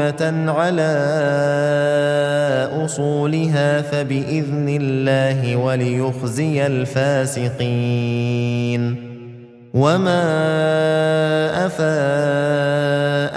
قائمه على اصولها فباذن الله وليخزي الفاسقين وما افاء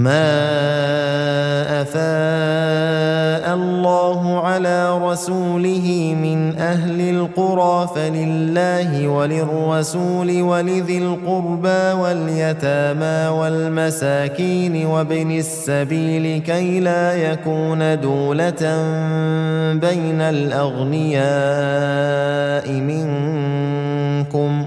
ما افاء الله على رسوله من أهل القرى فلله وللرسول ولذي القربى واليتامى والمساكين وابن السبيل كي لا يكون دوله بين الاغنياء منكم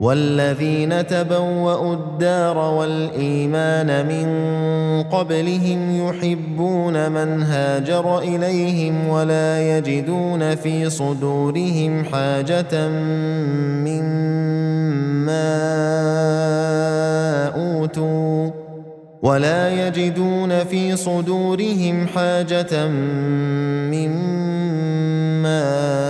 والذين تبوأوا الدار والإيمان من قبلهم يحبون من هاجر إليهم ولا يجدون في صدورهم حاجة مما أوتوا ولا يجدون في صدورهم حاجة مما أوتوا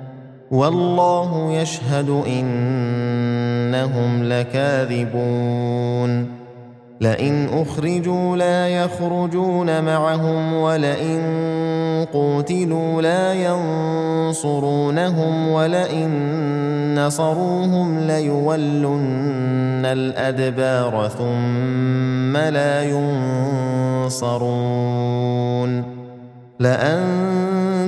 والله يشهد إنهم لكاذبون. لئن أخرجوا لا يخرجون معهم ولئن قوتلوا لا ينصرونهم ولئن نصروهم ليولن الأدبار ثم لا ينصرون.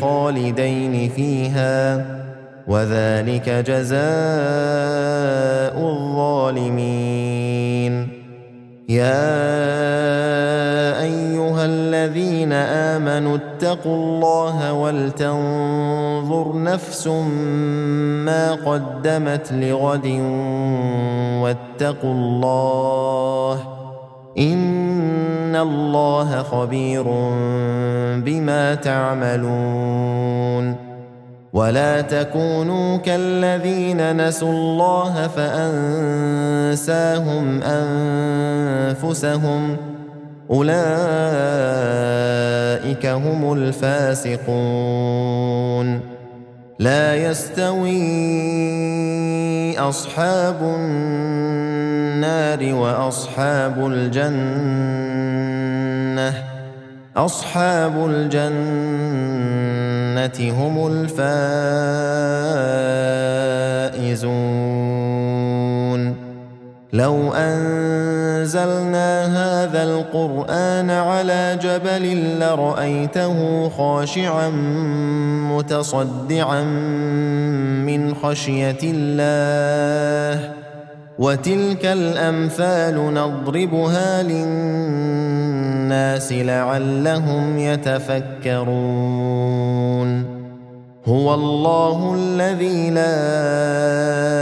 خالدين فيها وذلك جزاء الظالمين. يا أيها الذين آمنوا اتقوا الله ولتنظر نفس ما قدمت لغد واتقوا الله ان الله خبير بما تعملون ولا تكونوا كالذين نسوا الله فانساهم انفسهم اولئك هم الفاسقون لا يستوي أصحاب النار وأصحاب الجنة أصحاب الجنة هم الفائزون. لو أنزلنا هذا القرآن على جبل لرأيته خاشعا متصدعا من خشية الله وتلك الأمثال نضربها للناس لعلهم يتفكرون هو الله الذي لا